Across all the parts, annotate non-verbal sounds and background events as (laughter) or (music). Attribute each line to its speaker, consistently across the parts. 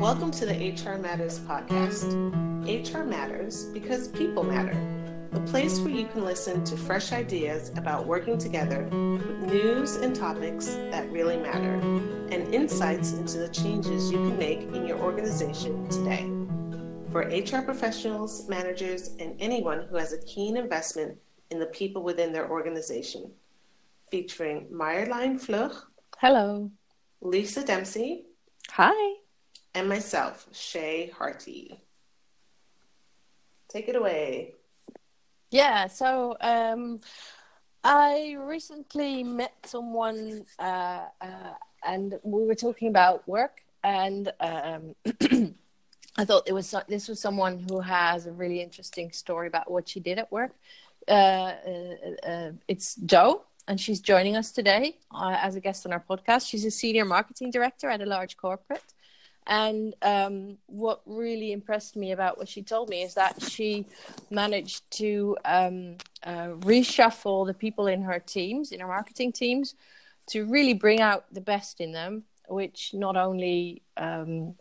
Speaker 1: Welcome to the HR Matters podcast. HR matters because people matter. A place where you can listen to fresh ideas about working together with news and topics that really matter, and insights into the changes you can make in your organization today. For HR professionals, managers, and anyone who has a keen investment in the people within their organization. Featuring Marjolein Vlug.
Speaker 2: Hello.
Speaker 1: Lisa Dempsey.
Speaker 2: Hi
Speaker 1: and myself, Shay Harty. Take it away.
Speaker 2: Yeah, so um, I recently met someone uh, uh, and we were talking about work, and um, (clears throat) I thought it was this was someone who has a really interesting story about what she did at work. Uh, uh, uh it's Joe, and she's joining us today uh, as a guest on our podcast. She's a senior marketing director at a large corporate. And um, what really impressed me about what she told me is that she managed to um, uh, reshuffle the people in her teams, in her marketing teams, to really bring out the best in them, which not only um,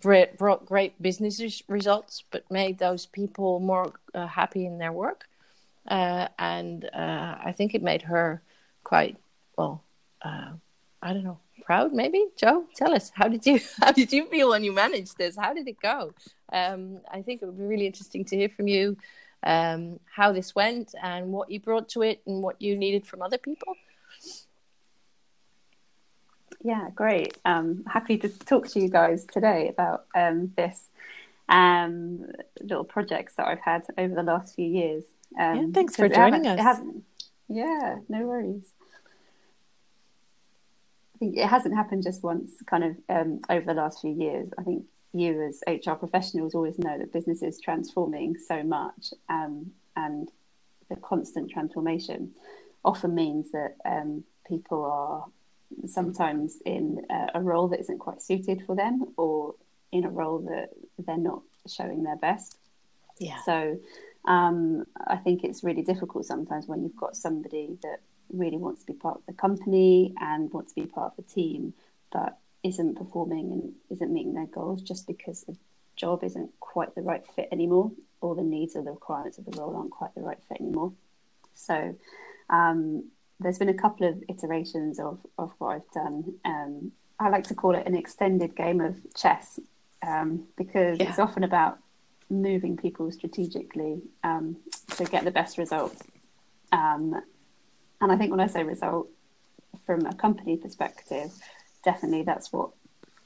Speaker 2: brought great business results, but made those people more uh, happy in their work. Uh, and uh, I think it made her quite well. I don't know. Proud maybe? Joe tell us. How did you (laughs) how did you feel when you managed this? How did it go? Um, i think it would be really interesting to hear from you um, how this went and what you brought to it and what you needed from other people.
Speaker 3: Yeah great. Um, happy to talk to you guys today about um, this um, little projects that i've had over the last few years.
Speaker 2: Um, yeah, thanks for joining us.
Speaker 3: yeah no worries think it hasn't happened just once, kind of um, over the last few years. I think you, as HR professionals, always know that business is transforming so much, um, and the constant transformation often means that um, people are sometimes in a, a role that isn't quite suited for them, or in a role that they're not showing their best.
Speaker 2: Yeah.
Speaker 3: So um, I think it's really difficult sometimes when you've got somebody that really wants to be part of the company and wants to be part of the team, but isn't performing and isn't meeting their goals just because the job isn't quite the right fit anymore, or the needs or the requirements of the role aren't quite the right fit anymore. So um, there's been a couple of iterations of, of what I've done. Um, I like to call it an extended game of chess um, because yeah. it's often about moving people strategically um, to get the best results. Um, and I think when I say result from a company perspective, definitely that's what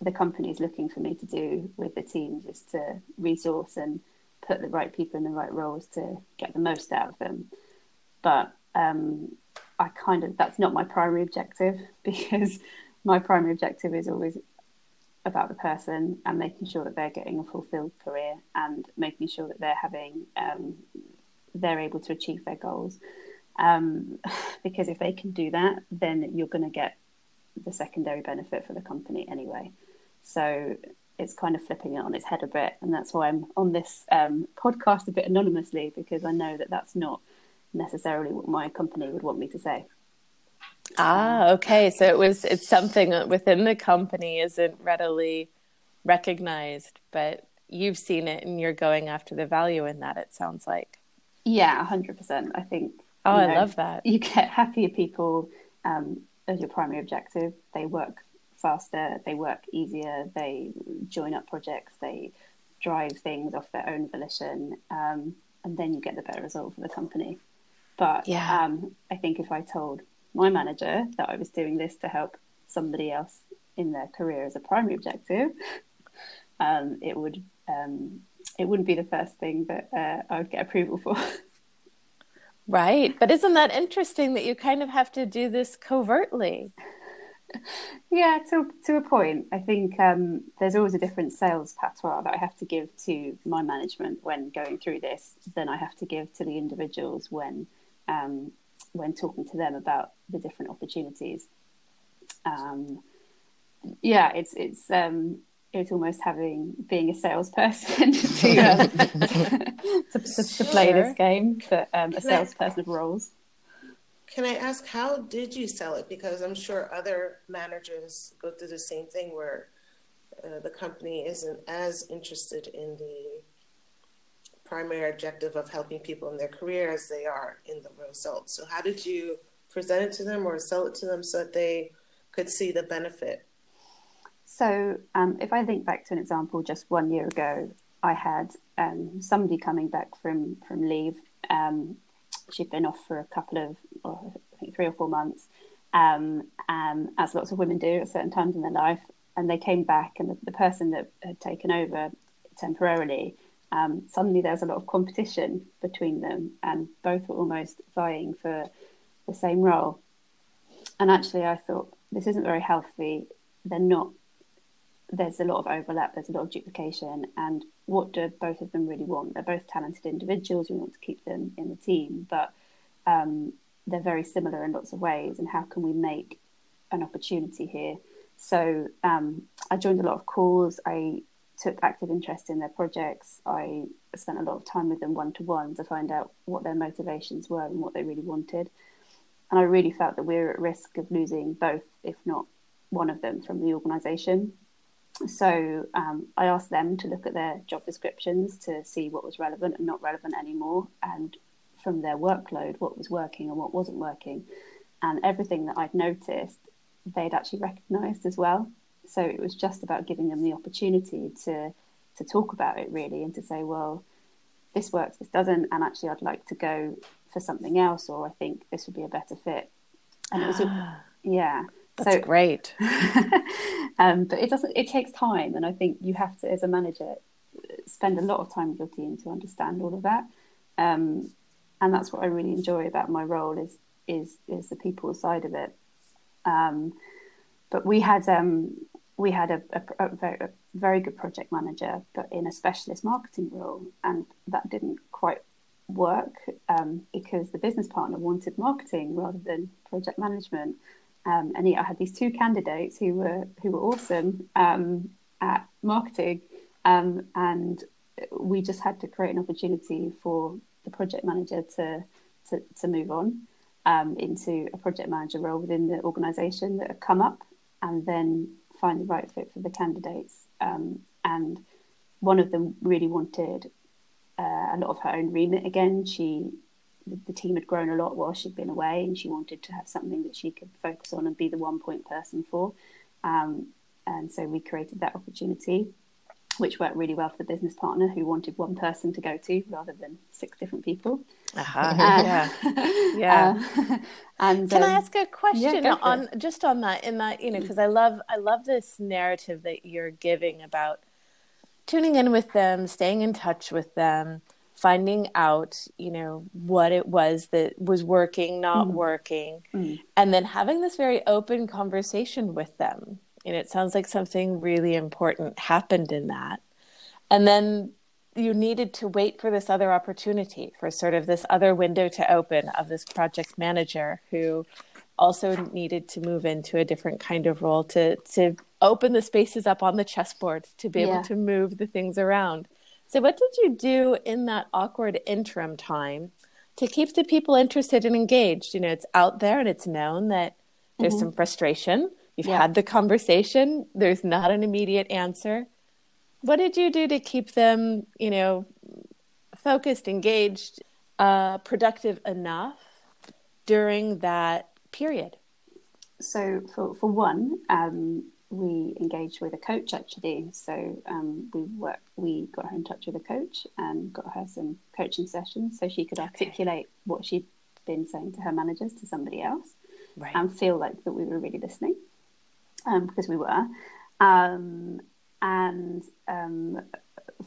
Speaker 3: the company is looking for me to do with the team, is to resource and put the right people in the right roles to get the most out of them. But um, I kind of that's not my primary objective (laughs) because my primary objective is always about the person and making sure that they're getting a fulfilled career and making sure that they're having um, they're able to achieve their goals um, (laughs) because if they can do that, then you're going to get the secondary benefit for the company anyway. So it's kind of flipping it on its head a bit, and that's why I'm on this um, podcast a bit anonymously because I know that that's not necessarily what my company would want me to say.
Speaker 2: Ah, okay. So it was it's something within the company isn't readily recognized, but you've seen it and you're going after the value in that. It sounds like.
Speaker 3: Yeah, hundred percent. I think
Speaker 2: Oh, you know, I love that.
Speaker 3: You get happier people um, as your primary objective. They work faster, they work easier, they join up projects, they drive things off their own volition, um, and then you get the better result for the company. But yeah. um, I think if I told my manager that I was doing this to help somebody else in their career as a primary objective, (laughs) um, it would um, it wouldn't be the first thing that uh, I would get approval for. (laughs)
Speaker 2: Right. But isn't that interesting that you kind of have to do this covertly?
Speaker 3: Yeah, to to a point. I think um, there's always a different sales patois that I have to give to my management when going through this than I have to give to the individuals when um, when talking to them about the different opportunities. Um, yeah, it's it's um, it's almost having being a salesperson (laughs) to, (laughs) uh, to, to, to, play this game, but um, a salesperson of roles.
Speaker 1: Can I ask how did you sell it? Because I'm sure other managers go through the same thing where uh, the company isn't as interested in the primary objective of helping people in their career as they are in the results. So, how did you present it to them or sell it to them so that they could see the benefit?
Speaker 3: So, um, if I think back to an example just one year ago, I had um, somebody coming back from from leave. Um, she'd been off for a couple of, or I think three or four months, um, um, as lots of women do at certain times in their life. And they came back, and the, the person that had taken over temporarily, um, suddenly there was a lot of competition between them, and both were almost vying for the same role. And actually, I thought this isn't very healthy. They're not. There's a lot of overlap. There's a lot of duplication, and what do both of them really want? They're both talented individuals. We want to keep them in the team, but um, they're very similar in lots of ways. And how can we make an opportunity here? So um, I joined a lot of calls. I took active interest in their projects. I spent a lot of time with them one to one to find out what their motivations were and what they really wanted. And I really felt that we were at risk of losing both, if not one of them, from the organisation. So um, I asked them to look at their job descriptions to see what was relevant and not relevant anymore, and from their workload, what was working and what wasn't working. And everything that I'd noticed, they'd actually recognised as well. So it was just about giving them the opportunity to to talk about it really and to say, well, this works, this doesn't, and actually I'd like to go for something else, or I think this would be a better fit. And it was, a, (gasps) yeah,
Speaker 4: that's so, great. (laughs)
Speaker 3: um, but it doesn't. It takes time, and I think you have to, as a manager, spend a lot of time with your team to understand all of that. Um, and that's what I really enjoy about my role is is is the people side of it. Um, but we had um, we had a, a, a, very, a, very, good project manager, but in a specialist marketing role, and that didn't quite work um, because the business partner wanted marketing rather than project management. Um, and I had these two candidates who were who were awesome um, at marketing, um, and we just had to create an opportunity for the project manager to to, to move on um, into a project manager role within the organisation that had come up, and then find the right fit for the candidates. Um, and one of them really wanted uh, a lot of her own remit again. She the, the, team had grown a lot while she'd been away, and she wanted to have something that she could focus on and be the one point person for. Um, and so we created that opportunity which worked really well for the business partner who wanted one person to go to rather than six different people.
Speaker 4: Uh-huh. Uh, (laughs) yeah, (laughs) yeah. Uh, (laughs) and can um, I ask a question yeah, on just on that? In that, you know, because I love I love this narrative that you're giving about tuning in with them, staying in touch with them, finding out, you know, what it was that was working, not mm. working, mm. and then having this very open conversation with them and it sounds like something really important happened in that. And then you needed to wait for this other opportunity, for sort of this other window to open of this project manager who also needed to move into a different kind of role to to open the spaces up on the chessboard to be able to move the things around. So what did you do in that awkward interim time to keep the people interested and engaged? You know, it's out there and it's known that there's mm-hmm. some frustration You've yeah. had the conversation. There's not an immediate answer. What did you do to keep them, you know, focused, engaged, uh, productive enough during that period?
Speaker 3: So, for, for one, um, we engaged with a coach actually. So um, we work, we got her in touch with a coach and got her some coaching sessions so she could articulate what she'd been saying to her managers to somebody else right. and feel like that we were really listening um, because we were. Um, and um,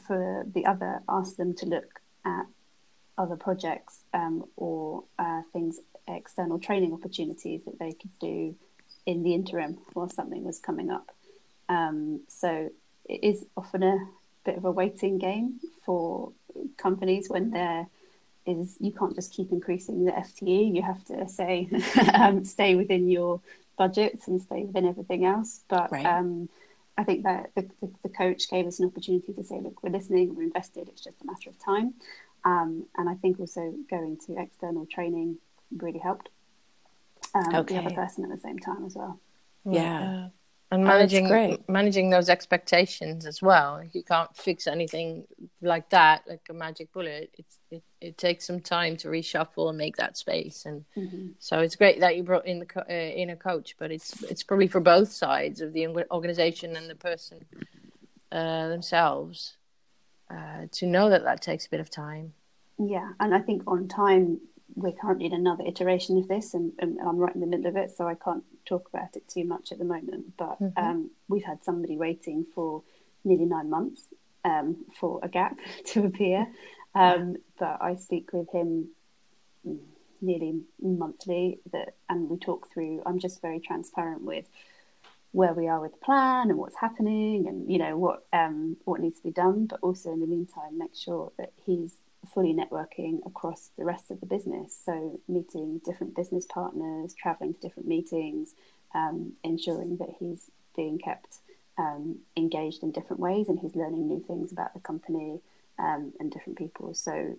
Speaker 3: for the other, ask them to look at other projects um, or uh, things, external training opportunities that they could do in the interim while something was coming up. Um, so it is often a bit of a waiting game for companies when there is you can't just keep increasing the FTE. You have to say (laughs) um, stay within your budgets and stay within everything else. But right. um, I think that the, the, the, coach gave us an opportunity to say, look, we're listening, we're invested, it's just a matter of time. Um, and I think also going to external training really helped um, okay. the other person at the same time as well.
Speaker 4: Yeah.
Speaker 2: and managing oh, managing those expectations as well. You can't fix anything like that, like a magic bullet. It's, it it takes some time to reshuffle and make that space, and mm-hmm. so it's great that you brought in the co- uh, in a coach. But it's it's probably for both sides of the organization and the person uh, themselves uh, to know that that takes a bit of time.
Speaker 3: Yeah, and I think on time we're currently in another iteration of this, and, and, I'm right in the middle of it, so I can't talk about it too much at the moment. But mm-hmm. um, we've had somebody waiting for nearly nine months um, for a gap (laughs) to appear. Um, but I speak with him nearly monthly, that, and we talk through. I'm just very transparent with where we are with the plan and what's happening, and you know what um, what needs to be done. But also in the meantime, make sure that he's fully networking across the rest of the business. So, meeting different business partners, traveling to different meetings, um, ensuring that he's being kept um, engaged in different ways and he's learning new things about the company um, and different people. So,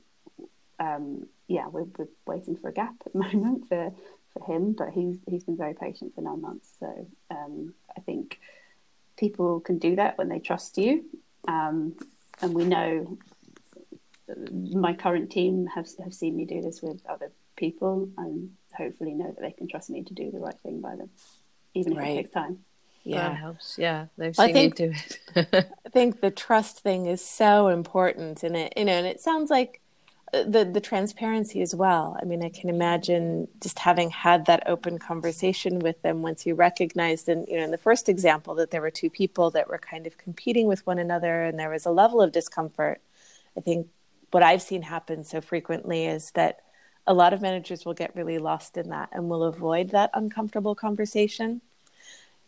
Speaker 3: um, yeah, we're, we're, waiting for a gap at the (laughs) moment for, for him, but he's he's been very patient for nine months. So, um, I think people can do that when they trust you. Um, and we know my current team have have seen me do this with other people and hopefully know that they can trust me to do the right thing by them, even if right. it takes time.
Speaker 2: Yeah, that helps. Yeah, they've seen I think, you do
Speaker 4: it. (laughs) I think the trust thing is so important, and it you know, and it sounds like uh, the the transparency as well. I mean, I can imagine just having had that open conversation with them once you recognized, and you know, in the first example, that there were two people that were kind of competing with one another, and there was a level of discomfort. I think what I've seen happen so frequently is that a lot of managers will get really lost in that and will avoid that uncomfortable conversation.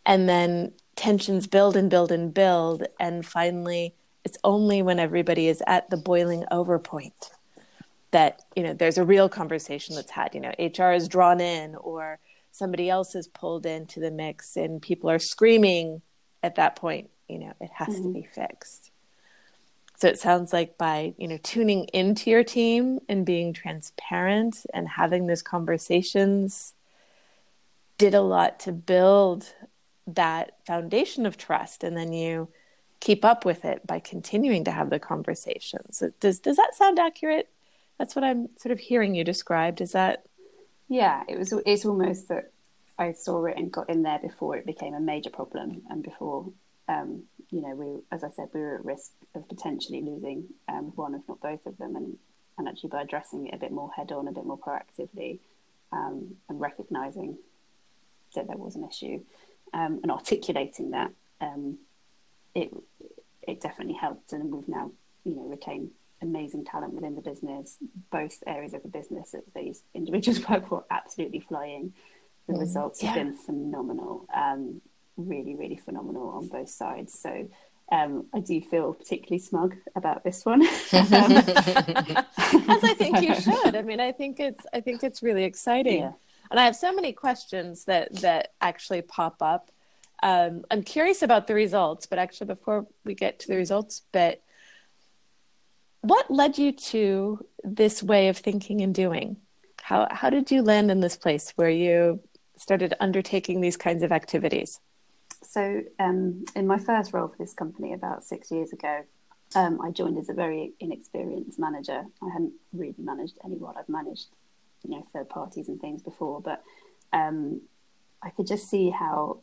Speaker 4: And then tensions build and build and build. And finally, it's only when everybody is at the boiling over point that, you know, there's a real conversation that's had. You know, HR is drawn in or somebody else is pulled into the mix and people are screaming at that point, you know, it has mm-hmm. to be fixed. So it sounds like by, you know, tuning into your team and being transparent and having those conversations did a lot to build that foundation of trust and then you keep up with it by continuing to have the conversations. So does does that sound accurate? That's what I'm sort of hearing you described. Is that
Speaker 3: Yeah, it was it's almost that I saw it and got in there before it became a major problem and before um, you know, we, as I said, we were at risk of potentially losing um, one, if not both of them, and and actually by addressing it a bit more head on, a bit more proactively, um, and recognizing that there was an issue, um, and articulating that, um, it it definitely helped, and we've now you know retained amazing talent within the business. Both areas of the business that these individuals (laughs) work for absolutely flying. The mm, results yeah. have been phenomenal. Um, really, really phenomenal on both sides. So um, I do feel particularly smug about this one, (laughs) as
Speaker 4: I think you (laughs) should. I mean, I think it's I think it's really exciting, yeah. and I have so many questions that that actually pop up. Um, I'm curious about the results, but actually, before we get to the results, but what led you to this way of thinking and doing? How how did you land in this place where you started undertaking these kinds of activities?
Speaker 3: So, um, in my first role for this company about six years ago, um, I joined as a very inexperienced manager. I hadn't really managed anyone. I've managed, you know, third parties and things before, but um, I could just see how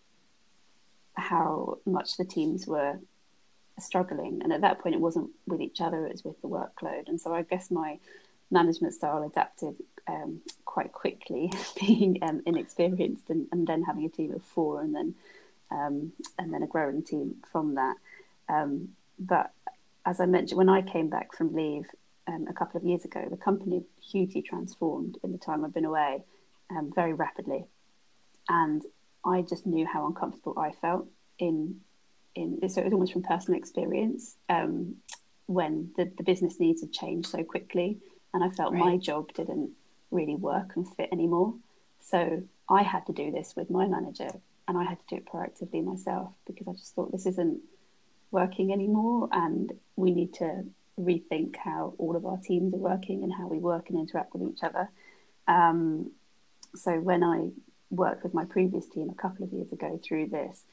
Speaker 3: how much the teams were struggling. And at that point, it wasn't with each other; it was with the workload. And so, I guess my management style adapted um, quite quickly, (laughs) being um, inexperienced and, and then having a team of four, and then um, and then a growing team from that. Um, but as I mentioned, when I came back from leave um, a couple of years ago, the company hugely transformed in the time I've been away um, very rapidly. And I just knew how uncomfortable I felt in, in so it was almost from personal experience um, when the, the business needs had changed so quickly. And I felt right. my job didn't really work and fit anymore. So I had to do this with my manager and I had to do it proactively myself because I just thought this isn't working anymore, and we need to rethink how all of our teams are working and how we work and interact with each other. Um, so when I worked with my previous team a couple of years ago through this,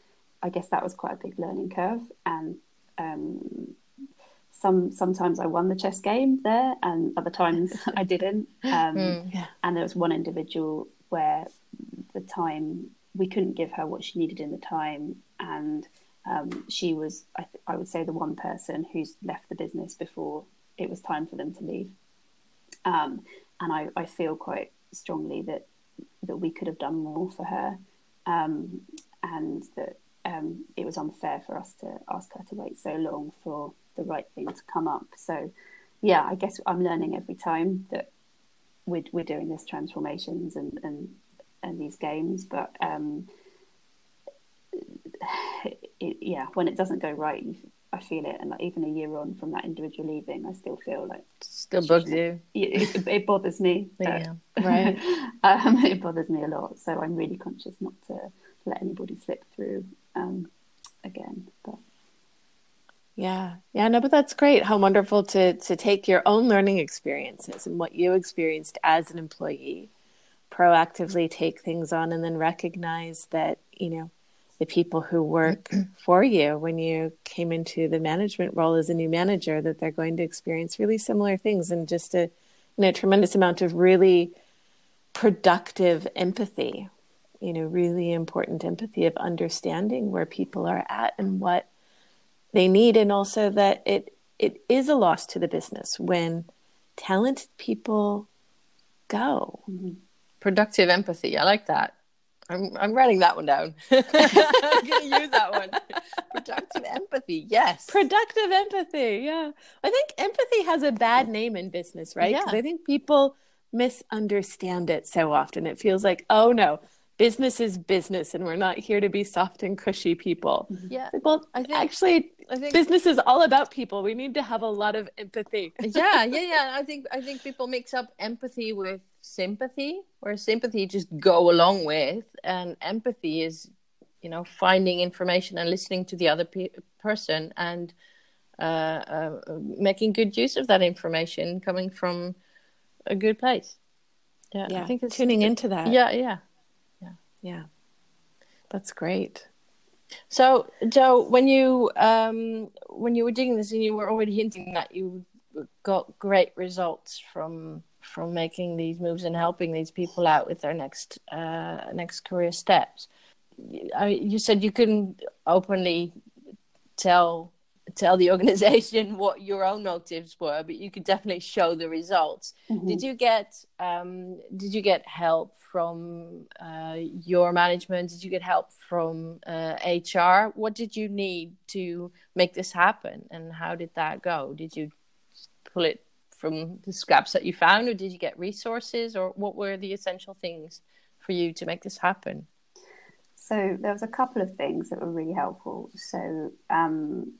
Speaker 3: I guess that was quite a big learning curve, and um, some sometimes I won the chess game there, and other times (laughs) I didn't. Um, mm, yeah. And there was one individual where the time we couldn't give her what she needed in the time, and um, she was, I, th- I, would say, the one person who's left the business before it was time for them to leave. Um, and I, I, feel quite strongly that that we could have done more for her, um, and that um, it was unfair for us to ask her to wait so long for the right thing to come up. So, yeah, I guess I'm learning every time that we're, we're doing this transformations and, and, and these games, but um, (sighs) it, yeah, when it doesn't go right, I feel it, and like even a year on from that individual leaving, I still feel like
Speaker 2: still bugs you.
Speaker 3: It, it, it, bothers me. (laughs)
Speaker 2: yeah, right. (laughs)
Speaker 3: um, it bothers me a lot, so I'm really conscious not to let anybody slip through um, again. But
Speaker 4: yeah, yeah, no, but that's great. How wonderful to to take your own learning experiences and what you experienced as an employee, proactively take things on, and then recognize that you know the people who work (clears throat) for you when you came into the management role as a new manager that they're going to experience really similar things and just a you know tremendous amount of really productive empathy you know really important empathy of understanding where people are at and what they need and also that it it is a loss to the business when talented people go
Speaker 2: mm-hmm. Productive empathy. I like that. I'm i'm writing that one down. (laughs) I'm going to use that one. Productive empathy yes.
Speaker 4: Productive empathy yeah. I think empathy has a bad name in business right? Because yeah. i think people misunderstand it so often. It feels like oh no business is business and we're not here to be soft and cushy people.
Speaker 2: Mm-hmm. Yeah.
Speaker 4: Well, I think, actually I think business is all about people. We need to have a lot of empathy.
Speaker 2: yeah, yeah, yeah. I think I think people mix up empathy with sympathy, where sympathy just go along with and empathy is you know finding information and listening to the other pe- person and uh, uh, making good use of that information coming from a good place.
Speaker 4: Yeah, yeah. I think it's tuning into that.
Speaker 2: Yeah, yeah.
Speaker 4: Yeah. That's great.
Speaker 2: So, Joe, when you um, when you were doing this, and you were already hinting that you got great results from from making these moves and helping these people out with their next uh, next career steps. I, you said you couldn't openly tell tell the organization (laughs) what your own motives were, but you could definitely show the results. Mm-hmm. Did you get um, did you get help from uh, your management? Did you get help from uh, HR? What did you need to make this happen, and how did that go? Did you pull it from the scraps that you found, or did you get resources, or what were the essential things for you to make this happen?
Speaker 3: So there was a couple of things that were really helpful. So um,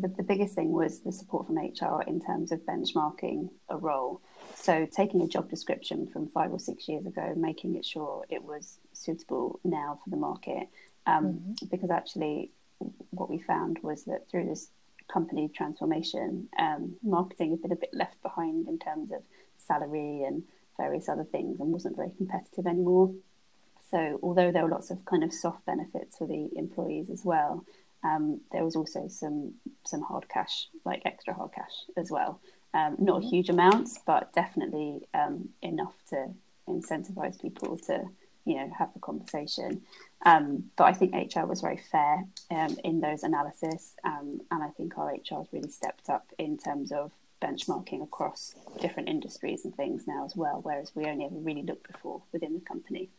Speaker 3: the, the biggest thing was the support from HR in terms of benchmarking a role. So taking a job description from five or six years ago, making it sure it was suitable now for the market. Um, mm-hmm. Because actually, what we found was that through this company transformation, um, marketing had been a bit left behind in terms of salary and various other things and wasn't very competitive anymore. So, although there were lots of kind of soft benefits for the employees as well, um, there was also some some hard cash, like extra hard cash as well. Um, not mm-hmm. huge amounts, but definitely um, enough to incentivize people to you know have the conversation. Um, but I think HR was very fair um, in those analysis, um, and I think our HR has really stepped up in terms of benchmarking across different industries and things now as well, whereas we only ever really looked before within the company.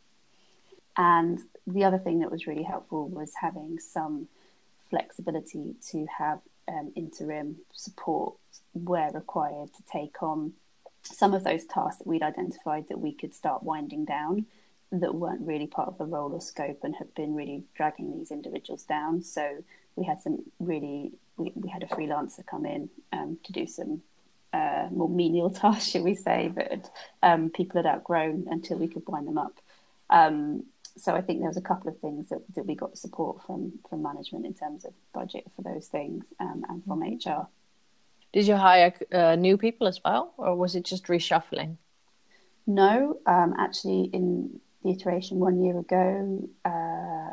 Speaker 3: And the other thing that was really helpful was having some flexibility to have um, interim support where required to take on some of those tasks that we'd identified that we could start winding down that weren't really part of the role or scope and had been really dragging these individuals down. So we had some really, we, we had a freelancer come in um, to do some uh, more menial (laughs) tasks, shall we say, but um, people had outgrown until we could wind them up. Um, so I think there was a couple of things that, that we got support from from management in terms of budget for those things um, and from HR.
Speaker 2: Mm-hmm. Did you hire uh, new people as well, or was it just reshuffling?
Speaker 3: No, um, actually, in the iteration one year ago, uh,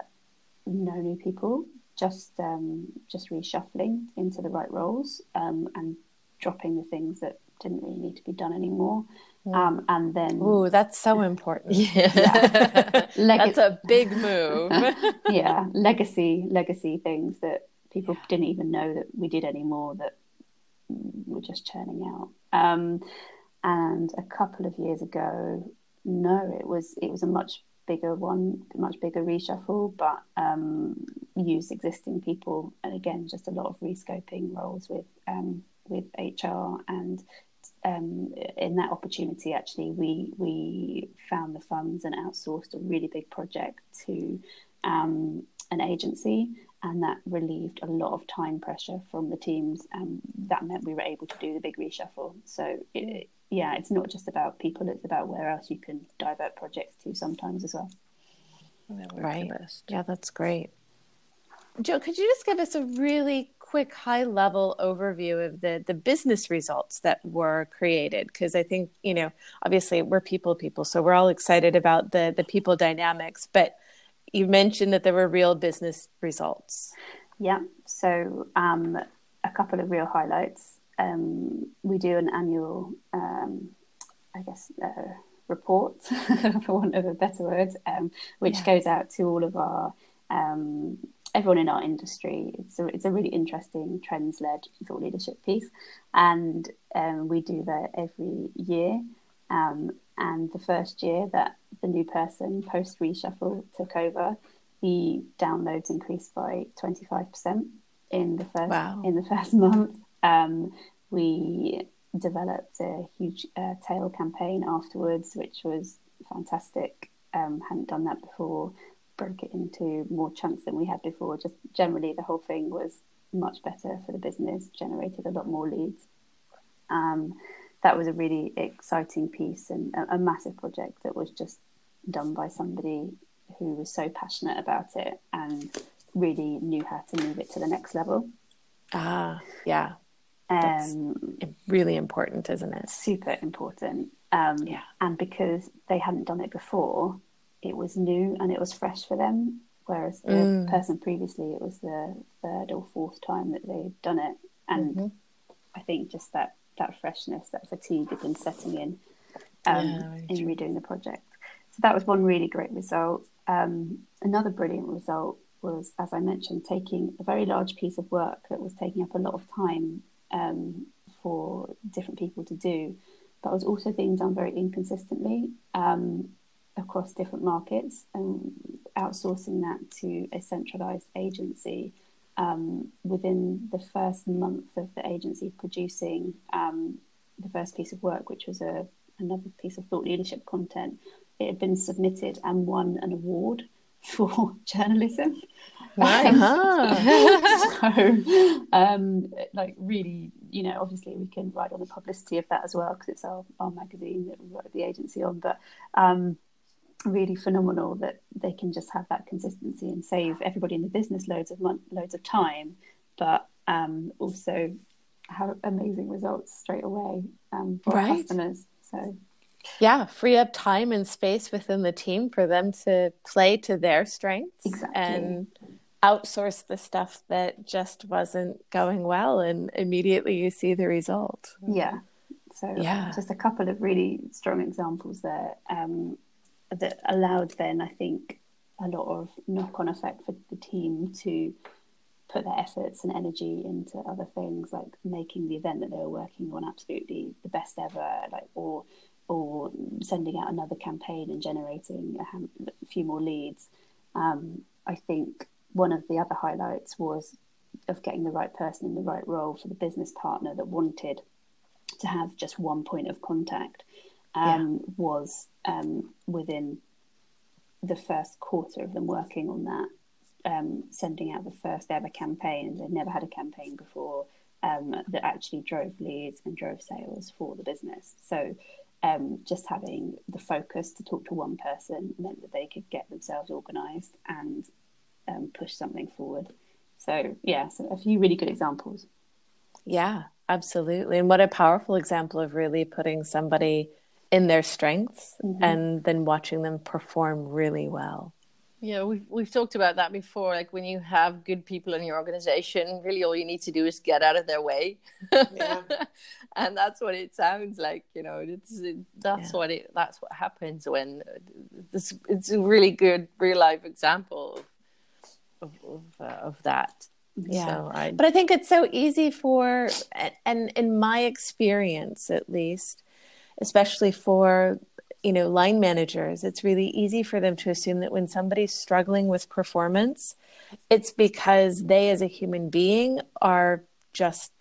Speaker 3: no new people, just um, just reshuffling into the right roles um, and dropping the things that didn't really need to be done anymore. Um, and then,
Speaker 4: oh, that's so (laughs) important.
Speaker 2: Yeah, (laughs) yeah. Leg- that's a big move. (laughs)
Speaker 3: yeah, legacy, legacy things that people yeah. didn't even know that we did anymore that we're just churning out. Um, and a couple of years ago, no, it was it was a much bigger one, much bigger reshuffle, but um, use existing people, and again, just a lot of rescoping roles with um, with HR and. Um, in that opportunity, actually, we we found the funds and outsourced a really big project to um, an agency, and that relieved a lot of time pressure from the teams, and that meant we were able to do the big reshuffle. So it, yeah, it's not just about people; it's about where else you can divert projects to sometimes as well.
Speaker 4: Right. Yeah, that's great. Joe, could you just give us a really quick high level overview of the the business results that were created because i think you know obviously we're people people so we're all excited about the the people dynamics but you mentioned that there were real business results
Speaker 3: yeah so um, a couple of real highlights um, we do an annual, um, I guess, uh, report, (laughs) for want of a better word, um, which yeah. goes out to all of our um, everyone in our industry. It's a it's a really interesting trends led thought leadership piece, and um, we do that every year. Um, and the first year that the new person post reshuffle took over, the downloads increased by twenty five percent in the first wow. in the (laughs) first month. Um, we developed a huge uh, tail campaign afterwards, which was fantastic. Um, hadn't done that before. Broke it into more chunks than we had before. Just generally, the whole thing was much better for the business. Generated a lot more leads. Um, that was a really exciting piece and a, a massive project that was just done by somebody who was so passionate about it and really knew how to move it to the next level.
Speaker 4: Ah, yeah. That's um, really important, isn't it?
Speaker 3: Super important. Um, yeah. And because they hadn't done it before, it was new and it was fresh for them. Whereas the mm. person previously, it was the third or fourth time that they'd done it. And mm-hmm. I think just that, that freshness, that fatigue had been setting in um, yeah, in redoing the project. So that was one really great result. Um, another brilliant result was, as I mentioned, taking a very large piece of work that was taking up a lot of time um, for different people to do, but was also being done very inconsistently um, across different markets and outsourcing that to a centralized agency. Um, within the first month of the agency producing um, the first piece of work, which was a another piece of thought leadership content, it had been submitted and won an award (laughs) for journalism.
Speaker 4: Right. (laughs)
Speaker 3: so, um, like, really, you know, obviously we can ride on the publicity of that as well because it's our, our magazine that we write the agency on. But um, really phenomenal that they can just have that consistency and save everybody in the business loads of loads of time, but um, also have amazing results straight away um, for right. customers. So
Speaker 4: yeah free up time and space within the team for them to play to their strengths
Speaker 3: exactly.
Speaker 4: and outsource the stuff that just wasn't going well and immediately you see the result
Speaker 3: yeah so yeah just a couple of really strong examples there um, that allowed then i think a lot of knock-on effect for the team to put their efforts and energy into other things like making the event that they were working on absolutely the best ever like or or sending out another campaign and generating a, a few more leads. Um, I think one of the other highlights was of getting the right person in the right role for the business partner that wanted to have just one point of contact um, yeah. was um, within the first quarter of them working on that, um, sending out the first ever campaign. They'd never had a campaign before um, that actually drove leads and drove sales for the business. So um, just having the focus to talk to one person meant that they could get themselves organised and um, push something forward. So, yeah, so a few really good examples.
Speaker 4: Yeah, absolutely. And what a powerful example of really putting somebody in their strengths mm-hmm. and then watching them perform really well.
Speaker 2: Yeah, we've we've talked about that before. Like when you have good people in your organization, really all you need to do is get out of their way. Yeah. (laughs) and that's what it sounds like. You know, it's it, that's yeah. what it that's what happens when this. It's a really good real life example of of, uh, of that.
Speaker 4: Yeah, so I, but I think it's so easy for, and in my experience at least, especially for you know line managers it's really easy for them to assume that when somebody's struggling with performance it's because they as a human being are just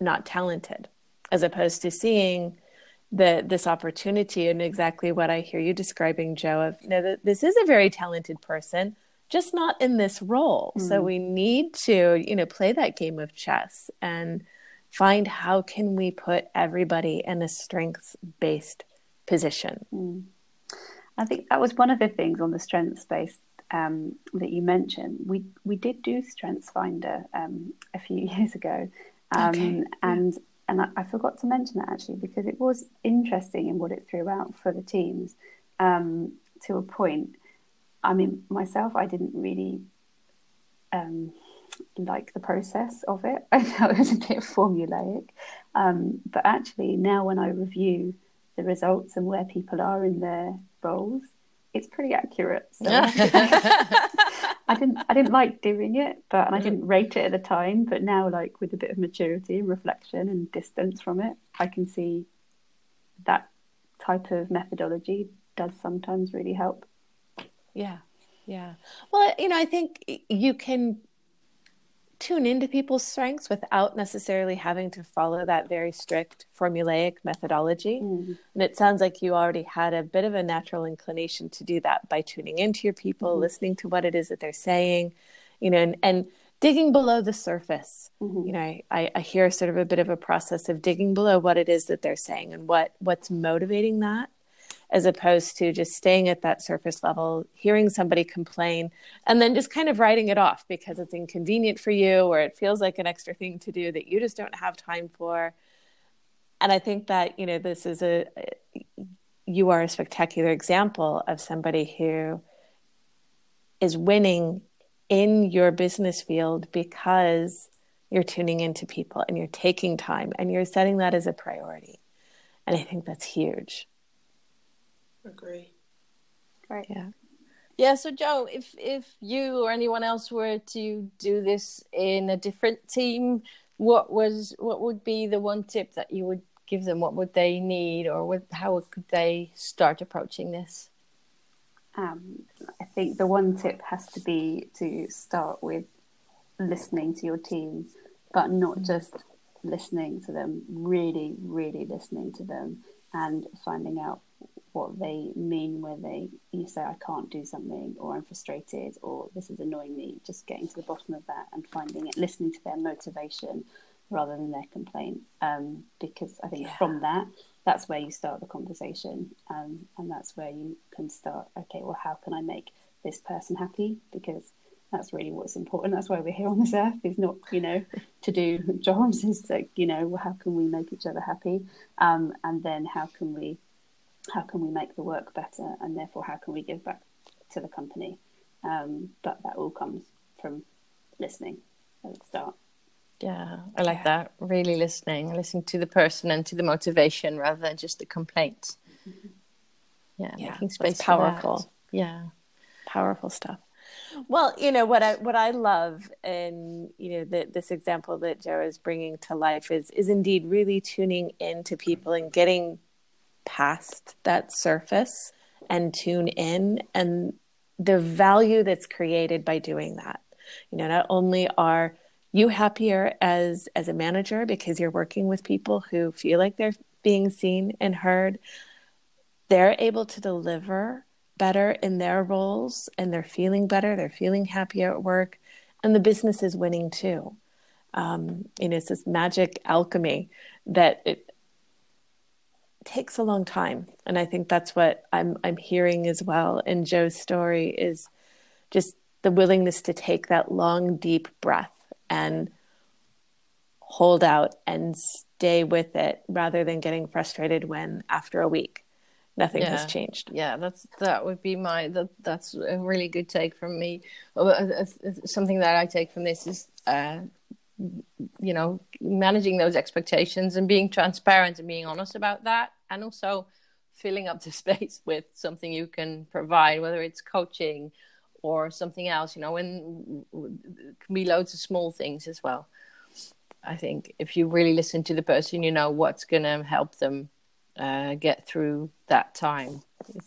Speaker 4: not talented as opposed to seeing the this opportunity. And exactly what I hear you describing Joe of you know that this is a very talented person just not in this role. Mm. so we need to you know play that game of chess. And find how can we put everybody in a strengths based position. Mm.
Speaker 3: I think that was one of the things on the strengths based um, that you mentioned. We we did do Strengths Finder um, a few (laughs) years ago, um, okay. and and I, I, forgot to mention that actually because it was interesting in what it threw out for the teams um, to a point. I mean, myself, I didn't really um, like the process of it. (laughs) I felt it was a bit formulaic, um, but actually now when I review the results and where people are in their roles, it's pretty accurate. So (laughs) I didn't I didn't like doing it, but and I didn't rate it at the time. But now, like with a bit of maturity and reflection and distance from it, I can see that type of methodology does sometimes really help.
Speaker 4: Yeah, yeah. Well, you know, I think you can tune into people's strengths without necessarily having to follow that very strict formulaic methodology. Mm. And it sounds like you already had a bit of a natural inclination to do that by tuning into your people, mm-hmm. listening to what it is that they're saying, you know, and, and digging below the surface. Mm-hmm. You know, I, I hear sort of a bit of a process of digging below what it is that they're saying and what what's motivating that as opposed to just staying at that surface level, hearing somebody complain, and then just kind of writing it off because it's inconvenient for you or it feels like an extra thing to do that you just don't have time for. And I think that, you know, this is a, you are a spectacular example of somebody who is winning in your business field because you're tuning into people and you're taking time and you're setting that as a priority. And I think that's huge.
Speaker 1: Agree.
Speaker 3: Right.
Speaker 2: Yeah. Yeah, so Joe, if if you or anyone else were to do this in a different team, what was what would be the one tip that you would give them? What would they need, or what, how could they start approaching this?
Speaker 3: Um, I think the one tip has to be to start with listening to your team, but not just listening to them. Really, really listening to them and finding out what they mean when they you say I can't do something or I'm frustrated or this is annoying me. Just getting to the bottom of that and finding it, listening to their motivation rather than their complaint. Um, because I think yeah. from that, that's where you start the conversation, um, and that's where you can start. Okay, well, how can I make this person happy? Because that's really what's important. That's why we're here on this earth. Is not you know to do (laughs) jobs. Is like you know well, how can we make each other happy, um, and then how can we how can we make the work better and therefore how can we give back to the company? Um, but that all comes from listening at the start.
Speaker 2: Yeah i like that. Really listening listening to the person and to the motivation rather than just the complaint. Mm-hmm. yeah, yeah making space powerful. Yeah.
Speaker 4: Powerful stuff. Well you know what i what i love in you know the, this example that joe is bringing to life is is indeed really tuning into people and getting past that surface and tune in and the value that's created by doing that. You know not only are you happier as as a manager because you're working with people who feel like they're being seen and heard they're able to deliver better in their roles and they're feeling better they're feeling happier at work and the business is winning too. Um, you know it's this magic alchemy that it, takes a long time and i think that's what i'm i'm hearing as well in joe's story is just the willingness to take that long deep breath and hold out and stay with it rather than getting frustrated when after a week nothing
Speaker 2: Yeah.
Speaker 4: has changed.
Speaker 2: yeah that's that would be my that that's a really good take from me Uh, uh, uh, something that i take from this is uh you know managing those expectations and being transparent and being honest about that and also filling up the (laughs) space with something you can provide whether it's coaching or something else you know and can be loads of small things as well. I think if you really listen to the person you know what's going to help them uh, get through that time.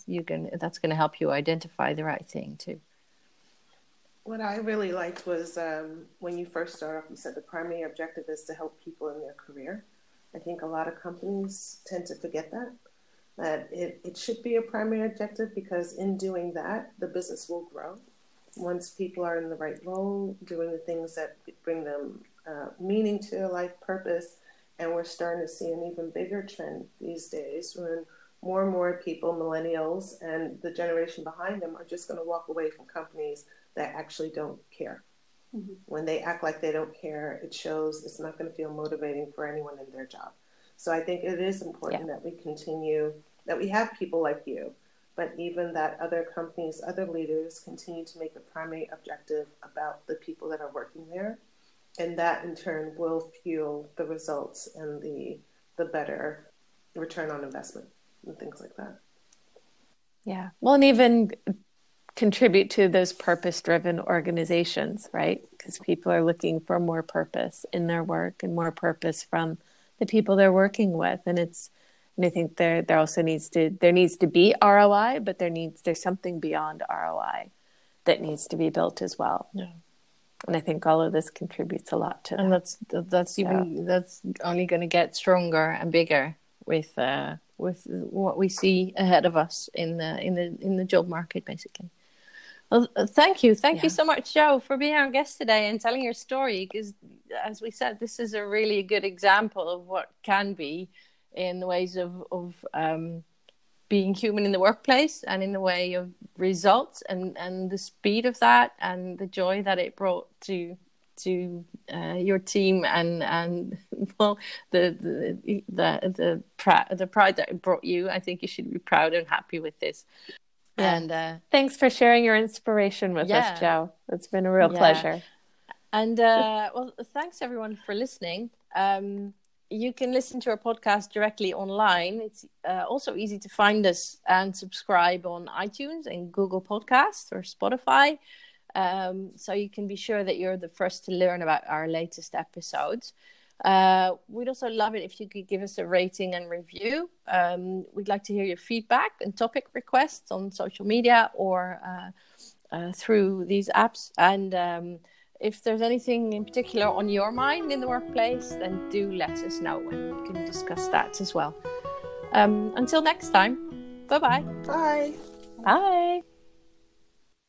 Speaker 2: You can that's going to help you identify the right thing too.
Speaker 1: What I really liked was um, when you first started off, you said the primary objective is to help people in their career. I think a lot of companies tend to forget that, that it, it should be a primary objective because in doing that, the business will grow. Once people are in the right role, doing the things that bring them uh, meaning to their life, purpose, and we're starting to see an even bigger trend these days when more and more people, millennials, and the generation behind them are just going to walk away from companies that actually don't care.
Speaker 3: Mhm.
Speaker 1: When they act like they don't care, it shows it's not going to feel motivating for anyone in their job. So I think it is important that we continue, that we have people like you, but even that other companies, other leaders continue to make a primary objective about the people that are working there. And that in turn will fuel the results and the, the better return on investment and things like that.
Speaker 4: Yeah. Well, and even contribute to those purpose driven organizations, right? Because people are looking for more purpose in their work and more purpose from the people they're working with. And it's, and I think there, there also needs to, there needs to be ROI, but there needs, there's something beyond ROI that needs to be built as well.
Speaker 2: Yeah.
Speaker 4: And I think all of this contributes a lot to
Speaker 2: and
Speaker 4: that.
Speaker 2: that's that's even that's only going to get stronger and bigger with uh with what we see ahead of us in the in the in the job market basically well uh, thank you. Thank you so much joe for being our guest today and telling your story because as we said this is a really good example of what can be in the ways of of um being human in the workplace and in the way of results and and the speed of that and the joy that it brought to to uh, your team and and (laughs) well the the the the, the pride that it brought you. I think you should be proud and happy with this
Speaker 4: Yeah.
Speaker 2: and uh
Speaker 4: Thanks for sharing your inspiration with
Speaker 2: Yeah.
Speaker 4: us, Joe. It's been a real
Speaker 2: Yeah.
Speaker 4: pleasure.
Speaker 2: And uh, well, thanks everyone for listening. Um, you can listen to our podcast directly online. It's uh, also easy to find us and subscribe on iTunes and Google Podcasts or Spotify. Um, so you can be sure that you're the first to learn about our latest episodes. Uh, we'd also love it if you could give us a rating and review. Um, we'd like to hear your feedback and topic requests on social media or uh, uh, through these apps. And um, if there's anything in particular on your mind in the workplace, then do let us know and we can discuss that as well. Um, until next time, bye bye.
Speaker 1: Bye.
Speaker 4: Bye.